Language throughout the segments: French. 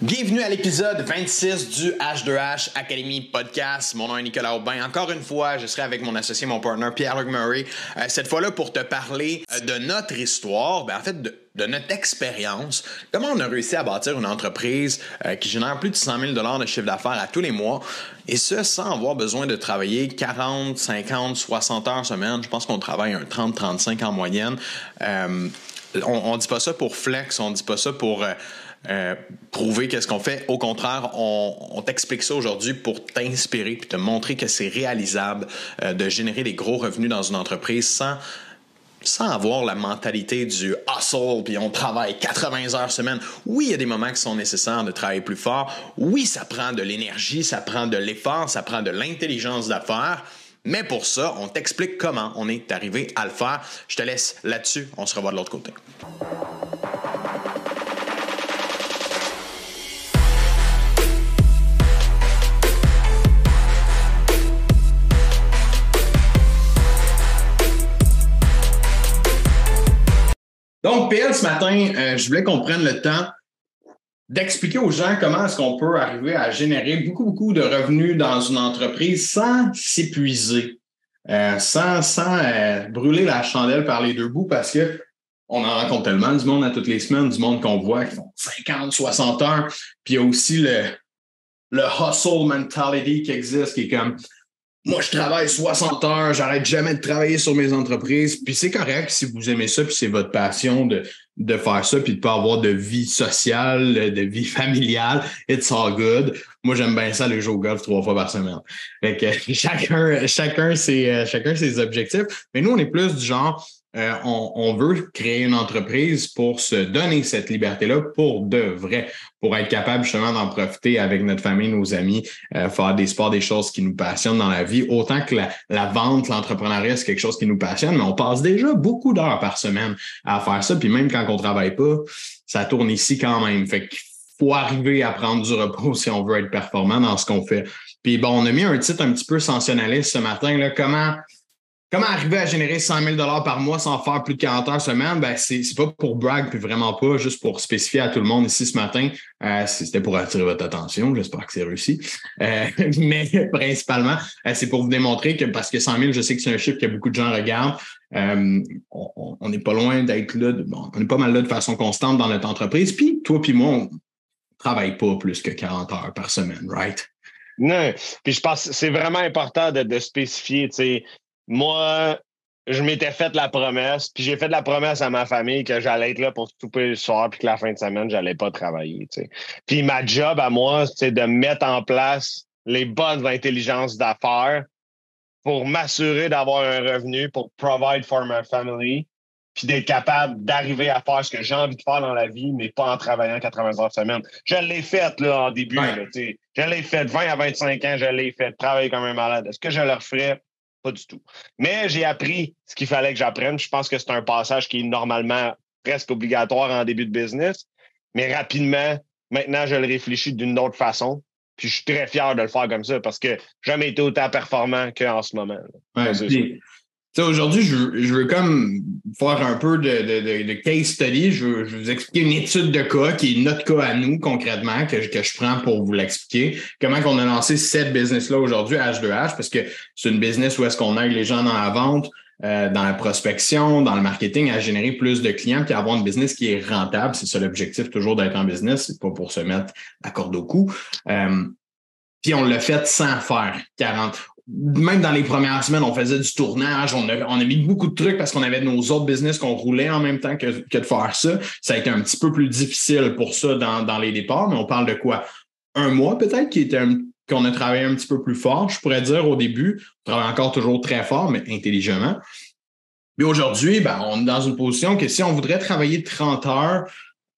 Bienvenue à l'épisode 26 du H2H Academy Podcast. Mon nom est Nicolas Aubin. Encore une fois, je serai avec mon associé, mon partner Pierre-Luc Murray. Euh, cette fois-là, pour te parler euh, de notre histoire, ben, en fait, de, notre expérience. Comment on a réussi à bâtir une entreprise euh, qui génère plus de 100 000 de chiffre d'affaires à tous les mois. Et ce, sans avoir besoin de travailler 40, 50, 60 heures semaine. Je pense qu'on travaille un 30-35 en moyenne. on, on dit pas ça pour flex, on dit pas ça pour euh, prouver qu'est-ce qu'on fait. Au contraire, on, t'explique ça aujourd'hui pour t'inspirer puis te montrer que c'est réalisable euh, de générer des gros revenus dans une entreprise sans sans avoir la mentalité du hustle, puis on travaille 80 heures semaine. Oui, il y a des moments qui sont nécessaires de travailler plus fort. Oui, ça prend de l'énergie, ça prend de l'effort, ça prend de l'intelligence d'affaires. Mais pour ça, on t'explique comment on est arrivé à le faire. Je te laisse là-dessus. On se revoit de l'autre côté. Donc, PL, ce matin, euh, je voulais qu'on prenne le temps d'expliquer aux gens comment est-ce qu'on peut arriver à générer beaucoup, beaucoup de revenus dans une entreprise sans s'épuiser, euh, sans, euh, brûler la chandelle par les deux bouts parce que on en rencontre tellement du monde à toutes les semaines, du monde qu'on voit qui font 50, 60 heures. Puis il y a aussi le, le hustle mentality qui existe, qui est comme moi, je travaille 60 heures, j'arrête jamais de travailler sur mes entreprises. Puis c'est correct si vous aimez ça, puis c'est votre passion de, de faire ça, puis de pas avoir de vie sociale, de vie familiale. It's all good. Moi, j'aime bien ça, le jouer au golf trois fois par semaine. Fait que chacun, chacun, ses, euh, chacun ses objectifs. Mais nous, on est plus du genre, euh, on, veut créer une entreprise pour se donner cette liberté-là pour de vrai, pour être capable justement d'en profiter avec notre famille, nos amis, euh, faire des sports, des choses qui nous passionnent dans la vie. Autant que la, vente, l'entrepreneuriat, c'est quelque chose qui nous passionne, mais on passe déjà beaucoup d'heures par semaine à faire ça. Puis même quand on travaille pas, ça tourne ici quand même. Fait qu'il faut arriver à prendre du repos si on veut être performant dans ce qu'on fait. Puis bon, on a mis un titre un petit peu sensationnaliste ce matin, là, comment Comment arriver à générer 100 000 par mois sans faire plus de 40 heures semaine? Ben, c'est, pas pour brag, puis vraiment pas, juste pour spécifier à tout le monde ici ce matin. Euh, c'était pour attirer votre attention. J'espère que c'est réussi. Euh, mais principalement, euh, c'est pour vous démontrer que parce que 100 000, je sais que c'est un chiffre que beaucoup de gens regardent. on n'est pas loin d'être là. on est pas mal là de façon constante dans notre entreprise. Puis toi puis moi, on travaille pas plus que 40 heures par semaine, right? Non, puis je pense que c'est vraiment important de spécifier, tu sais, moi, je m'étais fait la promesse, puis j'ai fait la promesse à ma famille que j'allais être là pour souper le soir, puis que la fin de semaine, j'allais pas travailler. Puis ma job à moi, c'est de mettre en place les bonnes intelligences d'affaires pour m'assurer d'avoir un revenu, pour provide for my family, puis d'être capable d'arriver à faire ce que j'ai envie de faire dans la vie, mais pas en travaillant 80 heures semaine. Je l'ai fait là, en début. je l'ai fait 20 à 25 ans, je l'ai fait travailler comme un malade. Est-ce que je le referais? Pas du tout. Mais j'ai appris ce qu'il fallait que j'apprenne. Je pense que c'est un passage qui est normalement presque obligatoire en début de business. Mais rapidement, maintenant, je le réfléchis d'une autre façon. Puis je suis très fier de le faire comme ça parce que jamais été autant performant qu'en ce moment. Aujourd'hui, je, veux comme faire un peu de, case study. Je veux, vous expliquer une étude de cas qui est notre cas à nous concrètement, que, je prends pour vous l'expliquer. Comment qu'on a lancé cette business-là aujourd'hui, H2H, parce que c'est une business où est-ce qu'on aide les gens dans la vente, euh, dans la prospection, dans le marketing, à générer plus de clients puis avoir une business qui est rentable. C'est ça l'objectif toujours d'être en business, c'est pas pour se mettre à corde au cou. Euh, puis on l'a fait sans faire 40 même dans les premières semaines, on faisait du tournage, on a, on a mis beaucoup de trucs parce qu'on avait nos autres business qu'on roulait en même temps que, que, de faire ça. Ça a été un petit peu plus difficile pour ça dans, dans les départs, mais on parle de quoi? Un mois peut-être qui était qu'on a travaillé un petit peu plus fort, je pourrais dire au début. On travaille encore toujours très fort, mais intelligemment. Mais aujourd'hui, ben, on est dans une position que si on voudrait travailler 30 heures,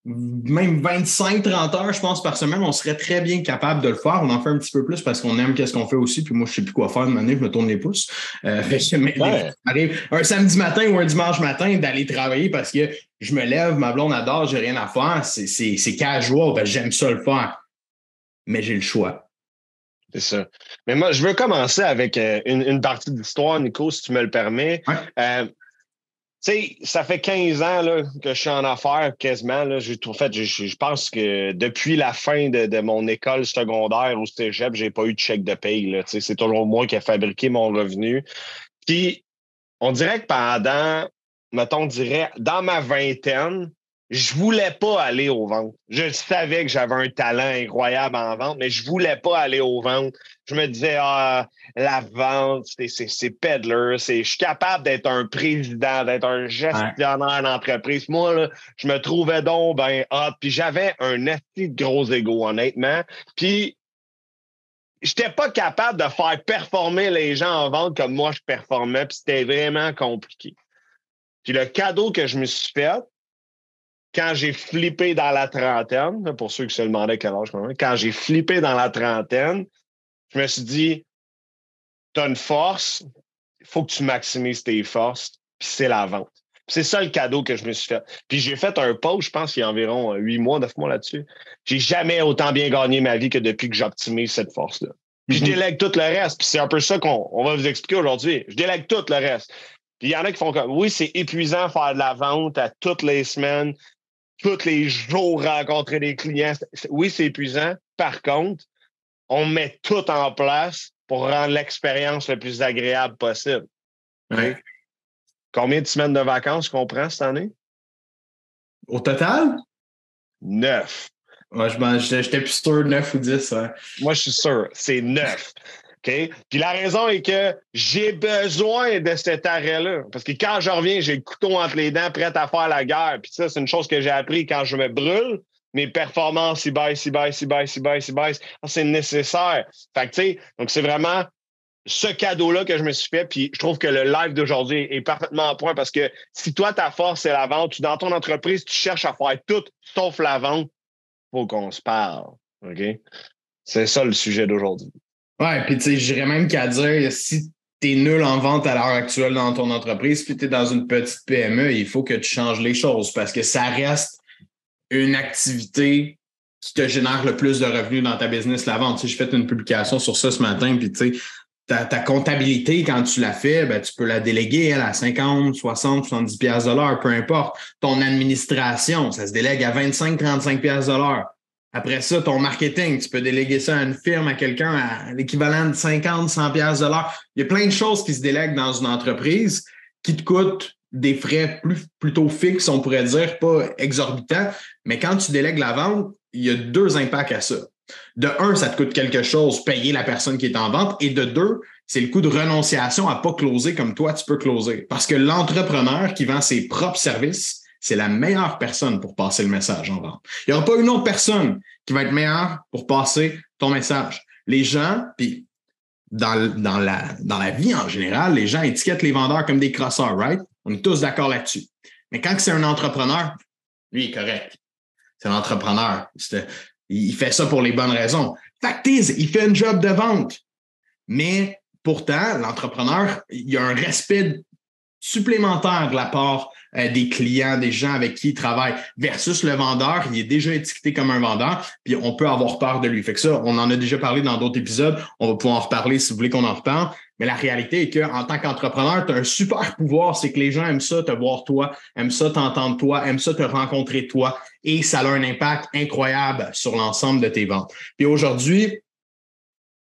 même 25-30 heures, je pense, par semaine, on serait très bien capable de le faire. On en fait un petit peu plus parce qu'on aime qu'est-ce qu'on fait aussi. Puis moi, je sais plus quoi faire de manière, je me tourne les pouces. Euh, arrive un samedi matin ou un dimanche matin d'aller travailler parce que je me lève, ma blonde adore, j'ai rien à faire. C'est casual, j'aime ça le faire. Mais j'ai le choix. C'est ça. Mais moi, je veux commencer avec euh, une, partie de l'histoire, Nico, si tu me le permets. Euh, sais, ça fait 15 ans là, que je suis en affaires quasiment. J'ai tout fait. Je pense que depuis la fin de, mon école secondaire au cégep, j'ai pas eu de chèque de paye. C'est toujours moi qui ai fabriqué mon revenu. Puis, on dirait que pendant, mettons, on dirait, dans ma vingtaine, je voulais pas aller aux ventes. Je savais que j'avais un talent incroyable en vente, mais je voulais pas aller aux ventes. Je me disais, ah, la vente, c'est peddler, je suis capable d'être un président, d'être un gestionnaire d'entreprise. Moi, là, je me trouvais donc ben hot, puis j'avais un assez gros ego, honnêtement. Puis, j'étais pas capable de faire performer les gens en vente comme moi je performais, puis c'était vraiment compliqué. Puis le cadeau que je me suis fait, quand j'ai flippé dans la trentaine, pour ceux qui se demandaient quel âge quand j'ai flippé dans la trentaine, je me suis dit, tu as une force, il faut que tu maximises tes forces, puis c'est la vente. C'est ça le cadeau que je me suis fait. Puis j'ai fait un post, je pense, il y a environ huit mois, neuf mois là-dessus. J'ai jamais autant bien gagné ma vie que depuis que j'optimise cette force-là. Puis je mhm. délègue tout le reste. Puis c'est un peu ça qu'on va vous expliquer aujourd'hui. Je délègue tout le reste. Puis il y en a qui font comme oui, c'est épuisant faire de la vente à toutes les semaines tous les jours rencontrer des clients. Oui, c'est épuisant. Par contre, on met tout en place pour rendre l'expérience le plus agréable possible. Ouais. Combien de semaines de vacances qu'on prend cette année? Au total? Neuf. Moi, j'étais plus sûr de neuf ou dix. Hein. Moi, je suis sûr, c'est neuf. Puis la raison est que j'ai besoin de cet arrêt-là. Parce que quand je reviens, j'ai le couteau entre les dents, prêt à faire la guerre. Puis ça, c'est une chose que j'ai appris quand je me brûle. Mes performances, ils baissent, ils baissent, ils baissent, ils baissent, ils baissent. C'est nécessaire. Fait que, tu sais, donc c'est vraiment ce cadeau-là que je me suis fait. Puis je trouve que le live d'aujourd'hui est parfaitement en point parce que si toi, ta force, c'est la vente, tu, dans ton entreprise, tu cherches à faire tout sauf la vente, il faut qu'on se parle. OK? C'est ça le sujet d'aujourd'hui. Ouais, puis tu sais, j'irais même qu'à dire, si tu es nul en vente à l'heure actuelle dans ton entreprise, puis tu es dans une petite PME, il faut que tu changes les choses parce que ça reste une activité qui te génère le plus de revenus dans ta business, la vente. Tu sais, j'ai fait une publication sur ça ce matin, puis tu sais, ta, ta, comptabilité, quand tu la fais, ben, tu peux la déléguer à 50, 60, 70 pièces de l'heure, peu importe. Ton administration, ça se délègue à 25, 35 pièces de l'heure. Après ça, ton marketing, tu peux déléguer ça à une firme, à quelqu'un à l'équivalent de 50, 100 pièces de l'heure. Il y a plein de choses qui se délèguent dans une entreprise qui te coûtent des frais plutôt fixes, on pourrait dire, pas exorbitants. Mais quand tu délègues la vente, il y a deux impacts à ça. De un, ça te coûte quelque chose, payer la personne qui est en vente. Et de deux, c'est le coût de renonciation à pas closer comme toi, tu peux closer. Parce que l'entrepreneur qui vend ses propres services, c'est la meilleure personne pour passer le message en vente. Il n'y aura pas une autre personne qui va être meilleure pour passer ton message. Les gens, puis dans, la, vie en général, les gens étiquettent les vendeurs comme des crosseurs, right? On est tous d'accord là-dessus. Mais quand c'est un entrepreneur, lui, est correct. C'est un entrepreneur. Il fait ça pour les bonnes raisons. Factise, il fait un job de vente. Mais pourtant, l'entrepreneur, il a un respect supplémentaire de la part euh, des clients, des gens avec qui il travaille, versus le vendeur, il est déjà étiqueté comme un vendeur, puis on peut avoir peur de lui. Fait que ça, on en a déjà parlé dans d'autres épisodes, on va pouvoir en reparler si vous voulez qu'on en reparle. Mais la réalité est qu'en tant qu'entrepreneur, tu as un super pouvoir, c'est que les gens aiment ça te voir toi, aiment ça t'entendre toi, aiment ça te rencontrer toi, et ça a un impact incroyable sur l'ensemble de tes ventes. Puis aujourd'hui,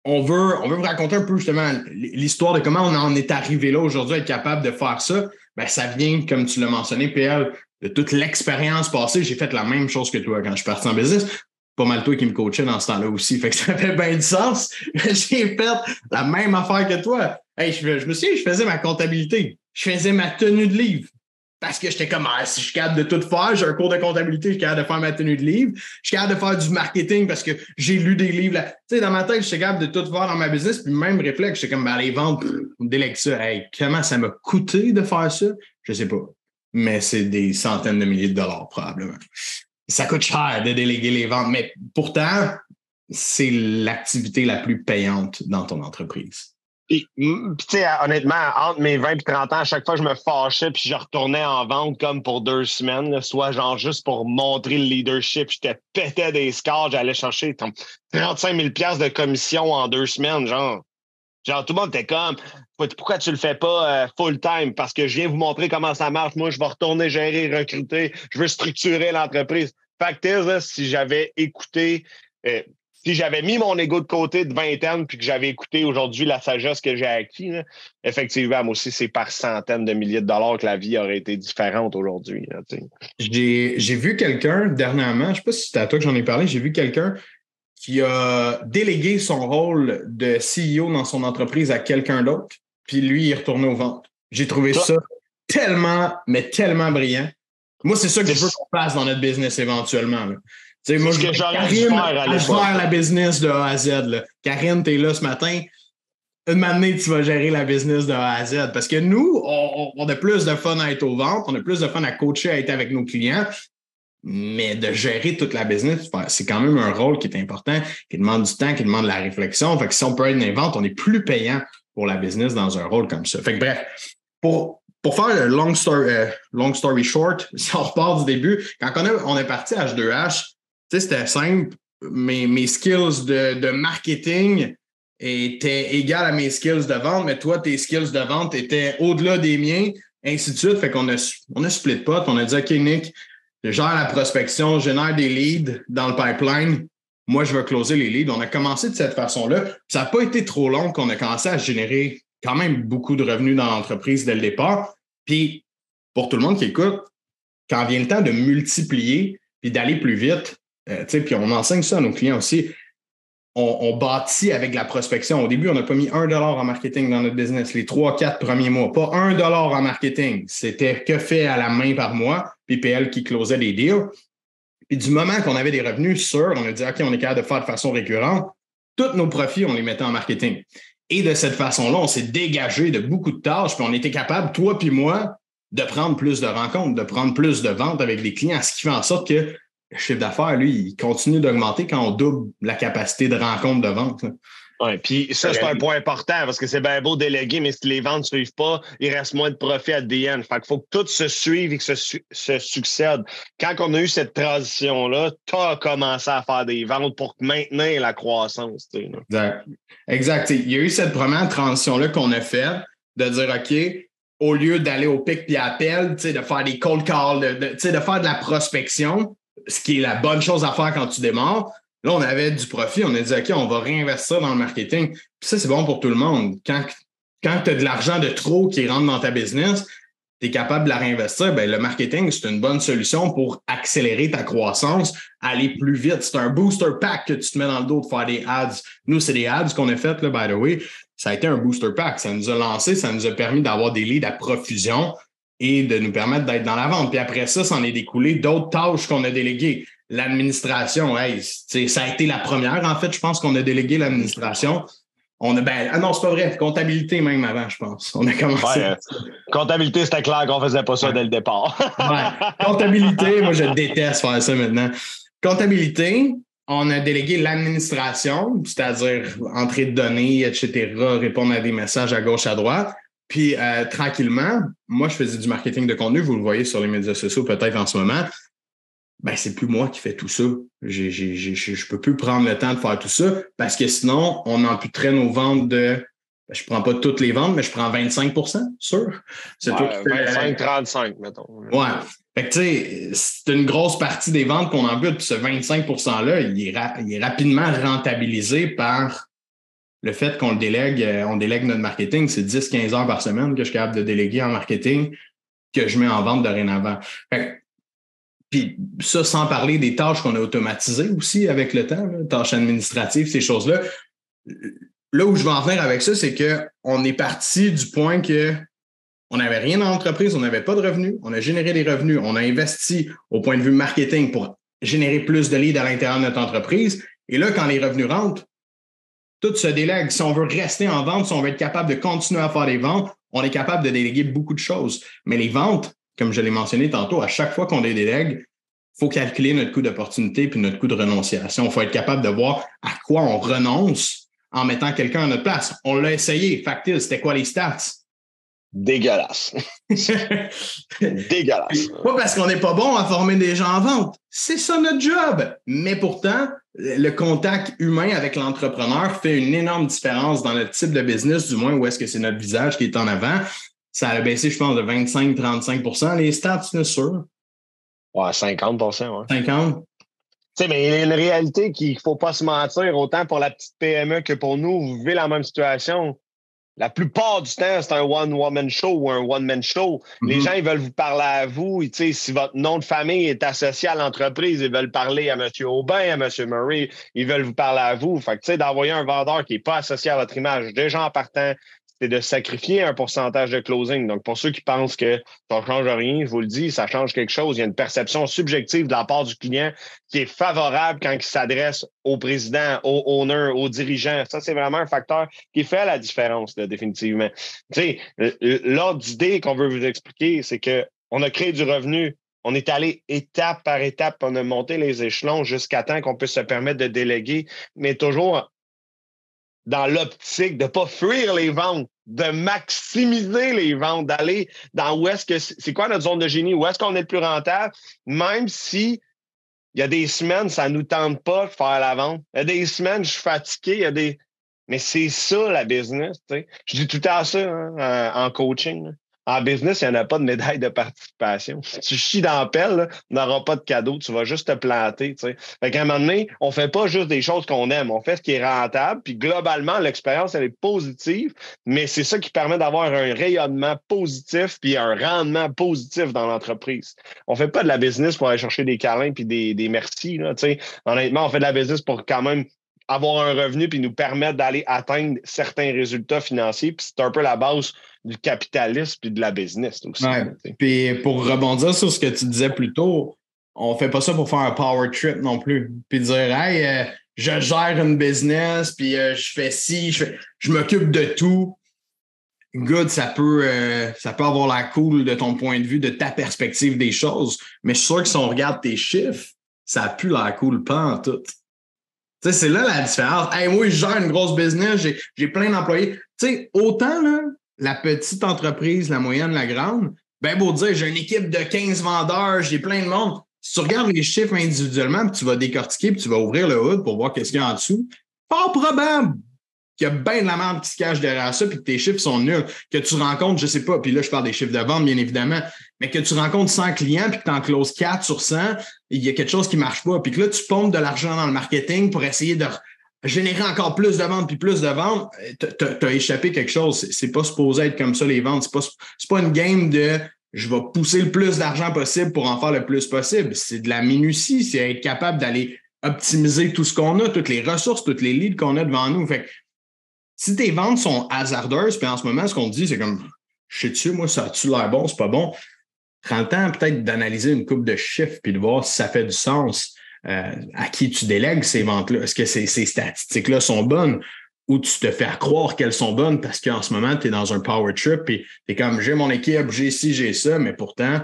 on veut, on veut vous raconter un peu justement l'histoire de comment on en est arrivé là aujourd'hui à être capable de faire ça ben, ça vient, comme tu l'as mentionné, PL, de toute l'expérience passée. J'ai fait la même chose que toi quand je suis parti en business. Pas mal toi qui me coachais dans ce temps-là aussi. Fait que ça fait bien du sens. J'ai fait la même affaire que toi. Hey, je, je me souviens, je faisais ma comptabilité. Je faisais ma tenue de livre. Parce que j'étais comme, ah, si je suis capable de tout faire, j'ai un cours de comptabilité, je suis capable de faire ma tenue de livre, je suis capable de faire du marketing parce que j'ai lu des livres. Tu sais, dans ma tête, je suis capable de tout faire dans ma business, puis même réflexe, j'étais comme, ben, les ventes, on délègue ça. Hey, comment ça m'a coûté de faire ça? Je sais pas. Mais c'est des centaines de milliers de dollars, probablement. Ça coûte cher de déléguer les ventes, mais pourtant, c'est l'activité la plus payante dans ton entreprise. Puis, tu sais, honnêtement, entre mes 20 et 30 ans, à chaque fois, je me fâchais puis je retournais en vente comme pour deux semaines, soit genre juste pour montrer le leadership. J'étais pété des scores, j'allais chercher 35 000 de commission en deux semaines, genre. Genre, tout le monde était comme, pourquoi tu le fais pas euh, full-time? Parce que je viens vous montrer comment ça marche. Moi, je vais retourner gérer, recruter. Je veux structurer l'entreprise. Fact is, si j'avais écouté, euh, si j'avais mis mon ego de côté de vingtaine puis que j'avais écouté aujourd'hui la sagesse que j'ai acquis, effectivement, moi aussi, c'est par centaines de milliers de dollars que la vie aurait été différente aujourd'hui. J'ai vu quelqu'un dernièrement, je ne sais pas si c'était à toi que j'en ai parlé, j'ai vu quelqu'un qui a délégué son rôle de CEO dans son entreprise à quelqu'un d'autre, puis lui, il est retourné aux ventes. J'ai trouvé ça tellement, mais tellement brillant. Moi, c'est ça que je veux qu'on fasse dans notre business éventuellement. Là. Moi, je que à faire la business de A à Z. Là. Karine, tu es là ce matin. Une année, tu vas gérer la business de A à Z. Parce que nous, on, on, a plus de fun à être aux ventes, on a plus de fun à coacher, à être avec nos clients. Mais de gérer toute la business, c'est quand même un rôle qui est important, qui demande du temps, qui demande de la réflexion. Fait que si on peut être une vente, on est plus payant pour la business dans un rôle comme ça. Fait que bref, pour, pour faire le long story, euh, long story short, si on repart du début, quand on, a, on est parti à H2H, c'était simple. Mes, mes skills de, de marketing étaient égales à mes skills de vente, mais toi, tes skills de vente étaient au-delà des miens, ainsi de suite. Fait qu'on a, on a split pot, on a dit, OK, Nick, je gère la prospection, je génère des leads dans le pipeline. Moi, je vais closer les leads. On a commencé de cette façon-là. Ça n'a pas été trop long qu'on a commencé à générer quand même beaucoup de revenus dans l'entreprise dès le départ. Puis, pour tout le monde qui écoute, quand vient le temps de multiplier puis d'aller plus vite, euh, puis on enseigne ça à nos clients aussi, on, bâtit avec la prospection. Au début, on n'a pas mis un dollar en marketing dans notre business les trois, quatre premiers mois. Pas un dollar en marketing. C'était que fait à la main par mois, puis PL qui closait des deals. Puis du moment qu'on avait des revenus sûrs, on a dit, OK, on est capable de faire de façon récurrente, tous nos profits, on les mettait en marketing. Et de cette façon-là, on s'est dégagé de beaucoup de tâches, puis on était capable, toi puis moi, de prendre plus de rencontres, de prendre plus de ventes avec les clients, ce qui fait en sorte que le chiffre d'affaires, lui, il continue d'augmenter quand on double la capacité de rencontre de vente. Oui, puis ça, c'est un point important parce que c'est bien beau déléguer, mais si les ventes ne suivent pas, il reste moins de profit à DN. Fait qu'il faut que tout se suive et que se, se succède. Quand on a eu cette transition-là, tu as commencé à faire des ventes pour maintenir la croissance. exact. Exact. Il y a eu cette première transition-là qu'on a faite de dire OK, au lieu d'aller au pic puis appel, de faire des cold calls, de, de, de faire de la prospection, ce qui est la bonne chose à faire quand tu démarres. Là, on avait du profit, on a dit, OK, on va réinvestir dans le marketing. Puis ça, c'est bon pour tout le monde. Quand, quand tu as de l'argent de trop qui rentre dans ta business, tu es capable de la réinvestir, ben, le marketing, c'est une bonne solution pour accélérer ta croissance, aller plus vite. C'est un booster pack que tu te mets dans le dos de faire des ads. Nous, c'est des ads qu'on a fait, là, by the way. Ça a été un booster pack. Ça nous a lancé, ça nous a permis d'avoir des leads à profusion et de nous permettre d'être dans la vente. Puis après ça, ça en est découlé d'autres tâches qu'on a déléguées. L'administration, hey, ça a été la première, en fait, je pense qu'on a délégué l'administration. On a, ben, ah non, c'est pas vrai, comptabilité même avant, je pense. On a commencé. Euh, comptabilité, c'était clair qu'on faisait pas ça dès le départ. ouais. Comptabilité, moi, je déteste faire ça maintenant. Comptabilité, on a délégué l'administration, c'est-à-dire entrer de données, etc., répondre à des messages à gauche, à droite. Puis euh, tranquillement, moi, je faisais du marketing de contenu, vous le voyez sur les médias sociaux peut-être en ce moment. Ben, c'est plus moi qui fais tout ça. J'ai, j'ai, j'ai, je peux plus prendre le temps de faire tout ça parce que sinon, on amputerait nos ventes de. Ben, je prends pas toutes les ventes, mais je prends 25% sûr. C'est ouais, 25, 35, mettons. Ouais. Fait que, tu sais, c'est une grosse partie des ventes qu'on embute, puis ce 25 %-là, il est, il est rapidement rentabilisé par le fait qu'on délègue, euh, on délègue notre marketing, c'est 10-15 heures par semaine que je suis capable de déléguer en marketing que je mets en vente dorénavant. puis ça, sans parler des tâches qu'on a automatisées aussi avec le temps, tâches administratives, ces choses-là. Là où je veux en venir avec ça, c'est qu'on est parti du point que on n'avait rien dans l'entreprise, on n'avait pas de revenus, on a généré des revenus, on a investi au point de vue marketing pour générer plus de leads à l'intérieur de notre entreprise. Et là, quand les revenus rentrent, tout se délègue. Si on veut rester en vente, si on veut être capable de continuer à faire des ventes, on est capable de déléguer beaucoup de choses. Mais les ventes, comme je l'ai mentionné tantôt, à chaque fois qu'on les délègue, il faut calculer notre coût d'opportunité puis notre coût de renonciation. Il faut être capable de voir à quoi on renonce en mettant quelqu'un à notre place. On l'a essayé. Factile, c'était quoi les stats? Dégueulasse. Dégueulasse. Pas parce qu'on n'est pas bon à former des gens en vente. C'est ça notre job. Mais pourtant, le contact humain avec l'entrepreneur fait une énorme différence dans le type de business, du moins où est-ce que c'est notre visage qui est en avant. Ça a baissé, je pense, de 25-35% Les stats, c'est sûr. Ouais, 50 ouais. 50 sais, mais il y a une réalité qu'il ne faut pas se mentir, autant pour la petite PME que pour nous. Vous vivez la même situation. La plupart du temps, c'est un one-woman show ou un one-man show. Les mhm. gens, ils veulent vous parler à vous. Si votre nom de famille est associé à l'entreprise, ils veulent parler à M. Aubin, à M. Murray. Ils veulent vous parler à vous. Fait que, d'envoyer un vendeur qui n'est pas associé à votre image, déjà en partant, c'est de sacrifier un pourcentage de closing. Donc, pour ceux qui pensent que ça ne change rien, je vous le dis, ça change quelque chose. Il y a une perception subjective de la part du client qui est favorable quand il s'adresse au président, au owner, au dirigeant. Ça, c'est vraiment un facteur qui fait la différence, définitivement. Tu sais, l'ordre qu'on veut vous expliquer, c'est qu'on a créé du revenu on est allé étape par étape, on a monté les échelons jusqu'à temps qu'on puisse se permettre de déléguer, mais toujours dans l'optique de ne pas fuir les ventes, de maximiser les ventes, d'aller dans où est-ce que c'est quoi notre zone de génie, où est-ce qu'on est le plus rentable, même si il y a des semaines, ça ne nous tente pas de faire la vente. Il y a des semaines, je suis fatigué, il y a des. Mais c'est ça la business. Je dis tout à ça hein, en coaching. En business, il n'y en a pas de médaille de participation. Tu chies dans la pelle, on n'aura pas de cadeau, tu vas juste te planter. Tu sais. Fait qu'à un moment donné, on ne fait pas juste des choses qu'on aime, on fait ce qui est rentable, puis globalement, l'expérience, elle est positive, mais c'est ça qui permet d'avoir un rayonnement positif puis un rendement positif dans l'entreprise. On ne fait pas de la business pour aller chercher des câlins puis des, des merci. Là, tu sais. Honnêtement, on fait de la business pour quand même avoir un revenu puis nous permettre d'aller atteindre certains résultats financiers. Puis c'est un peu la base du capitalisme puis de la business aussi. puis pour rebondir sur ce que tu disais plus tôt, on fait pas ça pour faire un power trip non plus. Puis dire, hey, euh, je gère une business, puis euh, je fais ci, je, je m'occupe de tout. Good, ça peut, euh, ça peut avoir la cool de ton point de vue, de ta perspective des choses. Mais je suis sûr que si on regarde tes chiffres, ça plus la cool pas en tout. C'est là la différence. Hey, moi, je gère une grosse business, j'ai plein d'employés. Tu sais, autant là, la petite entreprise, la moyenne, la grande, ben beau dire, j'ai une équipe de 15 vendeurs, j'ai plein de monde. Si tu regardes les chiffres individuellement, puis tu vas décortiquer, puis tu vas ouvrir le hood pour voir qu'est-ce qu'il y a en dessous, pas probable qu'il y a bien de la merde qui se cache derrière ça, puis que tes chiffres sont nuls, que tu rencontres, je sais pas, puis là, je parle des chiffres de vente, bien évidemment, mais que tu rencontres 100 clients, puis que tu en closes 4 sur 100, il y a quelque chose qui marche pas, puis que là, tu pompes de l'argent dans le marketing pour essayer de générer encore plus de ventes puis plus de ventes, tu as échappé quelque chose. C'est pas supposé être comme ça, les ventes. C'est pas, pas une game de je vais pousser le plus d'argent possible pour en faire le plus possible. C'est de la minutie, c'est être capable d'aller optimiser tout ce qu'on a, toutes les ressources, toutes les leads qu'on a devant nous. Fait si tes ventes sont hasardeuses, puis en ce moment, ce qu'on dit, c'est comme je sais dessus, moi, ça a-tu l'air bon, c'est pas bon? Prends le temps peut-être d'analyser une coupe de chiffres puis de voir si ça fait du sens. Euh, à qui tu délègues ces ventes-là? Est-ce que ces, statistiques-là sont bonnes? Ou tu te fais croire qu'elles sont bonnes parce qu'en ce moment, tu es dans un power trip et tu es comme j'ai mon équipe, j'ai ci, j'ai ça, mais pourtant,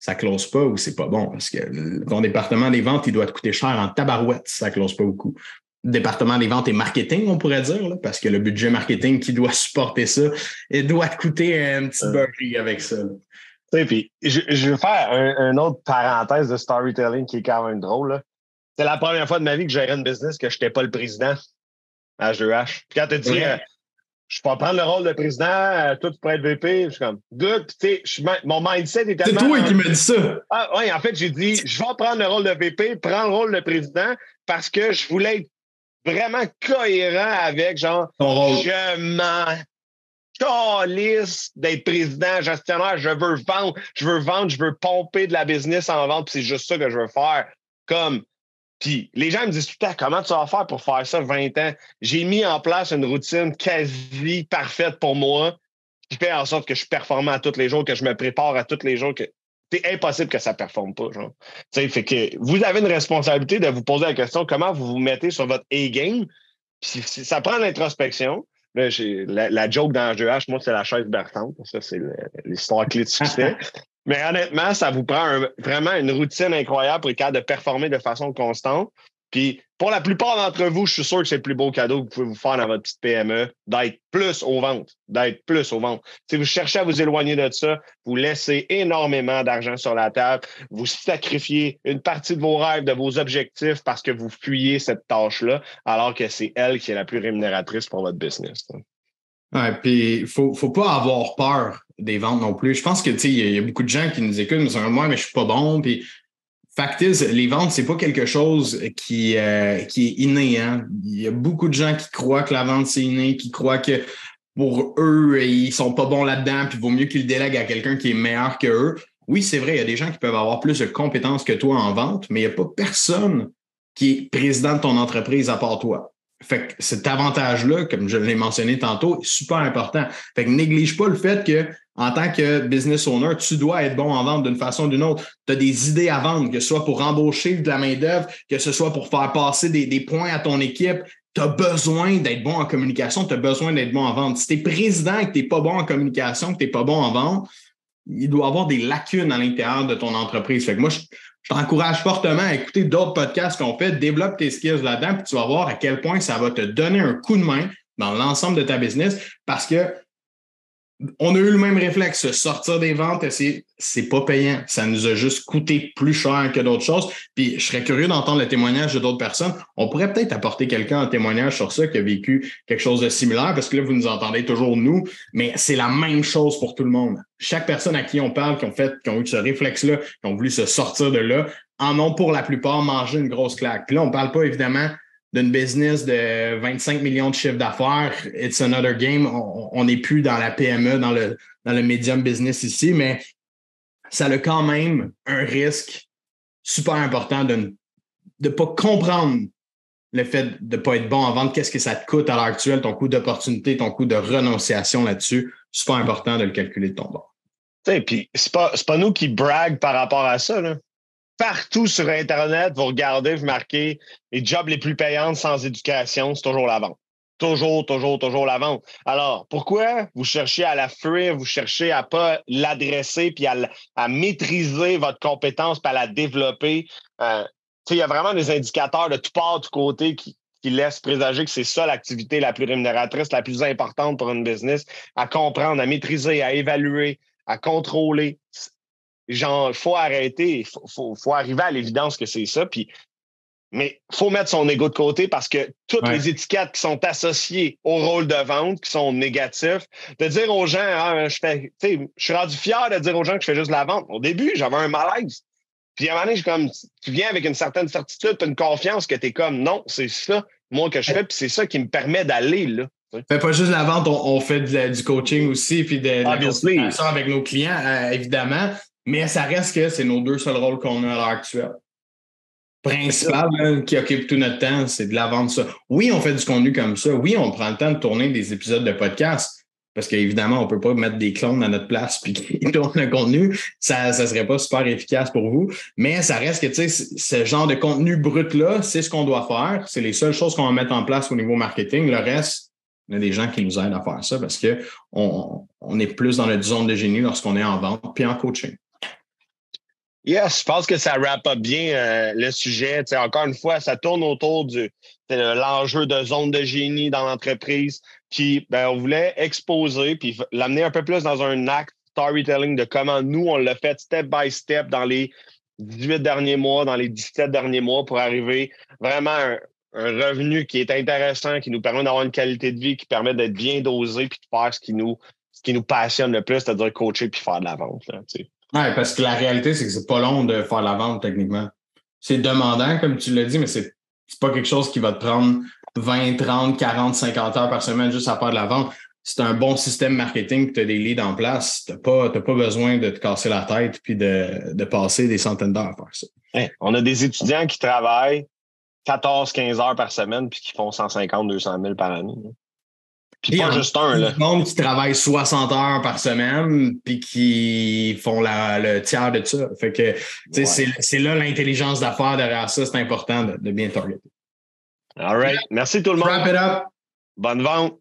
ça ne close pas ou c'est pas bon parce que ton département des ventes, il doit te coûter cher en tabarouette si ça ne close pas beaucoup. Département des ventes et marketing, on pourrait dire, parce que le budget marketing qui doit supporter ça, il doit te coûter un petit burger avec ça. Puis, je, je, vais faire un, une autre parenthèse de storytelling qui est quand même drôle. C'est la première fois de ma vie que j'avais une business que je n'étais pas le président à H2H. Puis quand tu dis, euh, je peux prendre le rôle de président, euh, toi, tu être VP, je suis comme, good. Tu sais, mon mindset est tellement. C'est toi qui m'as dit ça. Ah, oui, en fait, j'ai dit, je vais prendre le rôle de VP, prends le rôle de président parce que je voulais être vraiment cohérent avec, genre, je m'en calisse d'être président, gestionnaire, je veux vendre, je veux vendre, je veux pomper de la business en vente, puis c'est juste ça que je veux faire. Comme puis les gens me disent tout comment tu vas faire pour faire ça 20 ans? J'ai mis en place une routine quasi parfaite pour moi qui fait en sorte que je suis performant à tous les jours, que je me prépare à tous les jours, que c'est impossible que ça ne performe pas. Genre. fait que vous avez une responsabilité de vous poser la question comment vous vous mettez sur votre A-game? Puis ça prend l'introspection. Là, la, la, joke dans H2H, moi, c'est la chaise bertante. Ça, c'est l'histoire clé de succès. Mais honnêtement, ça vous prend vraiment une routine incroyable pour être capable de performer de façon constante. Puis pour la plupart d'entre vous, je suis sûr que c'est le plus beau cadeau que vous pouvez vous faire dans votre petite PME, d'être plus aux ventes, d'être plus aux ventes. Si vous cherchez à vous éloigner de ça, vous laissez énormément d'argent sur la table, vous sacrifiez une partie de vos rêves, de vos objectifs parce que vous fuyez cette tâche-là, alors que c'est elle qui est la plus rémunératrice pour votre business. Ouais, puis faut, faut pas avoir peur des ventes non plus. Je pense que tu sais, il y, a beaucoup de gens qui nous écoutent, mais sont moi, mais je suis pas bon. Puis Les ventes, c'est pas quelque chose qui, euh, est inné. Hein? Il y a beaucoup de gens qui croient que la vente, c'est inné, qui croient que pour eux, ils sont pas bons là-dedans, puis il vaut mieux qu'ils le délèguent à quelqu'un qui est meilleur que eux. Oui, c'est vrai, il y a des gens qui peuvent avoir plus de compétences que toi en vente, mais il n'y a pas personne qui est président de ton entreprise à part toi. Fait que cet avantage-là, comme je l'ai mentionné tantôt, est super important. Fait que néglige pas le fait que en tant que business owner, tu dois être bon en vente d'une façon ou d'une autre. Tu as des idées à vendre, que ce soit pour embaucher de la main-d'œuvre, que ce soit pour faire passer des, points à ton équipe. Tu as besoin d'être bon en communication, tu as besoin d'être bon en vente. Si tu es président et que tu n'es pas bon en communication, que tu n'es pas bon en vente, il doit y avoir des lacunes à l'intérieur de ton entreprise. Fait que moi, je, je t'encourage fortement à écouter d'autres podcasts qu'on fait, développe tes skills là-dedans, puis tu vas voir à quel point ça va te donner un coup de main dans l'ensemble de ta business parce que on a eu le même réflexe, sortir des ventes, c'est, c'est pas payant. Ça nous a juste coûté plus cher que d'autres choses. Puis je serais curieux d'entendre le témoignage de d'autres personnes. On pourrait peut-être apporter quelqu'un en témoignage sur ça qui a vécu quelque chose de similaire, parce que là, vous nous entendez toujours nous, mais c'est la même chose pour tout le monde. Chaque personne à qui on parle, qui ont fait, qui ont eu ce réflexe-là, qui ont voulu se sortir de là, en ont pour la plupart mangé une grosse claque. Puis là, on parle pas évidemment d'une business de 25 millions de chiffres d'affaires, it's another game. On n'est plus dans la PME, dans le, dans le medium business ici, mais ça a quand même un risque super important de ne pas comprendre le fait de ne pas être bon en vente. Qu'est-ce que ça te coûte à l'heure actuelle, ton coût d'opportunité, ton coût de renonciation là-dessus? Super important de le calculer de ton bord. Puis c'est pas, pas nous qui brague par rapport à ça. Là partout sur Internet, vous regardez, vous marquez les jobs les plus payantes sans éducation, c'est toujours la vente. Toujours, toujours, toujours la vente. Alors, pourquoi vous cherchez à la fuir, vous cherchez à pas l'adresser puis à, maîtriser votre compétence puis à la développer? Euh, il y a vraiment des indicateurs de tout part, de tout côté qui, qui laissent présager que c'est ça l'activité la plus rémunératrice, la plus importante pour une business, à comprendre, à maîtriser, à évaluer, à contrôler genre, faut arrêter, faut, faut, faut arriver à l'évidence que c'est ça. Puis, mais faut mettre son ego de côté parce que toutes les étiquettes qui sont associées au rôle de vente, qui sont négatifs, de dire aux gens, ah, je fais, je suis rendu fier de dire aux gens que je fais juste de la vente. Au début, j'avais un malaise. Puis à un moment donné, comme, tu viens avec une certaine certitude, une confiance que tu es comme, non, c'est ça, moi, que je fais, puis c'est ça qui me permet d'aller, là. Fait pas juste la vente, on, fait du coaching aussi, puis de, la avec nos clients, euh, évidemment. Mais ça reste que c'est nos deux seuls rôles qu'on a à l'heure actuelle. Principal qui occupe tout notre temps, c'est de la vente ça. Oui, on fait du contenu comme ça. Oui, on prend le temps de tourner des épisodes de podcast. Parce qu'évidemment, on ne peut pas mettre des clones à notre place puis qui tournent le contenu. Ça ne serait pas super efficace pour vous. Mais ça reste que, tu sais, ce genre de contenu brut-là, c'est ce qu'on doit faire. C'est les seules choses qu'on va mettre en place au niveau marketing. Le reste, y a des gens qui nous aident à faire ça parce qu'on on est plus dans notre zone de génie lorsqu'on est en vente puis en coaching. Yes, je pense que ça wrap bien euh, le sujet. encore une fois, ça tourne autour de l'enjeu de zone de génie dans l'entreprise. Puis, ben, on voulait exposer puis l'amener un peu plus dans un acte storytelling de comment nous, on l'a fait step by step dans les 18 derniers mois, dans les 17 derniers mois pour arriver vraiment à un, revenu qui est intéressant, qui nous permet d'avoir une qualité de vie, qui permet d'être bien dosé puis de faire ce qui nous, ce qui nous passionne le plus, c'est-à-dire coacher puis faire de la vente. Là, oui, parce que la réalité, c'est que c'est pas long de faire la vente techniquement. C'est demandant, comme tu l'as dit, mais c'est pas quelque chose qui va te prendre 20, 30, 40, 50 heures par semaine juste à faire de la vente. C'est un bon système marketing, tu as des leads en place, tu n'as pas, pas besoin de te casser la tête puis de, de passer des centaines d'heures à faire ça. on a des étudiants qui travaillent 14, 15 heures par semaine puis qui font 150, 200 000 par année. Puis pas juste un, là. monde qui travaille 60 heures par semaine, puis qui font le tiers de ça. Fait que, c'est là l'intelligence d'affaires derrière ça. C'est important de, bien targeter. All right. Merci tout le monde. Wrap it up. Bonne vente.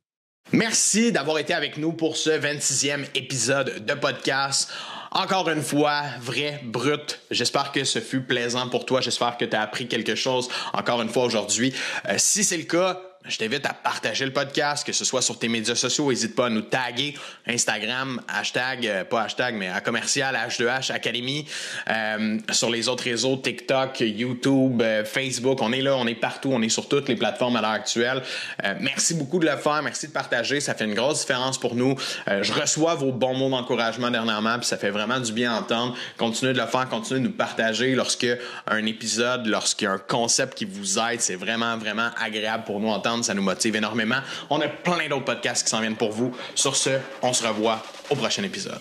Merci d'avoir été avec nous pour ce 26e épisode de podcast. Encore une fois, vrai, brut. J'espère que ce fut plaisant pour toi. J'espère que tu as appris quelque chose encore une fois aujourd'hui. Euh, si c'est le cas, je t'invite à partager le podcast, que ce soit sur tes médias sociaux. N'hésite pas à nous taguer. Instagram, hashtag, euh, pas hashtag, mais à commercial H2H Academy. Euh, sur les autres réseaux, TikTok, YouTube, euh, Facebook. On est là, on est partout. On est sur toutes les plateformes à l'heure actuelle. merci beaucoup de le faire. Merci de partager. Ça fait une grosse différence pour nous. je reçois vos bons mots d'encouragement dernièrement, puis ça fait vraiment du bien entendre. Continuez de le faire, continuez de nous partager lorsque un épisode, lorsqu'il y a un concept qui vous aide. C'est vraiment, vraiment agréable pour nous ça nous motive énormément. On a plein d'autres podcasts qui s'en viennent pour vous. Sur ce, on se revoit au prochain épisode.